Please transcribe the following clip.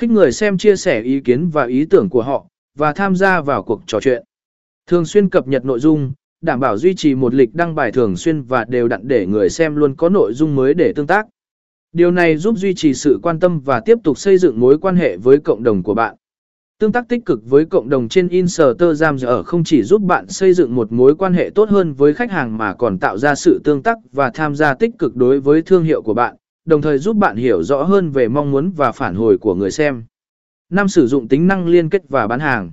Khích người xem chia sẻ ý kiến và ý tưởng của họ, và tham gia vào cuộc trò chuyện. Thường xuyên cập nhật nội dung, đảm bảo duy trì một lịch đăng bài thường xuyên và đều đặn để người xem luôn có nội dung mới để tương tác. Điều này giúp duy trì sự quan tâm và tiếp tục xây dựng mối quan hệ với cộng đồng của bạn. Tương tác tích cực với cộng đồng trên Instagram ở không chỉ giúp bạn xây dựng một mối quan hệ tốt hơn với khách hàng mà còn tạo ra sự tương tác và tham gia tích cực đối với thương hiệu của bạn, đồng thời giúp bạn hiểu rõ hơn về mong muốn và phản hồi của người xem. 5. Sử dụng tính năng liên kết và bán hàng.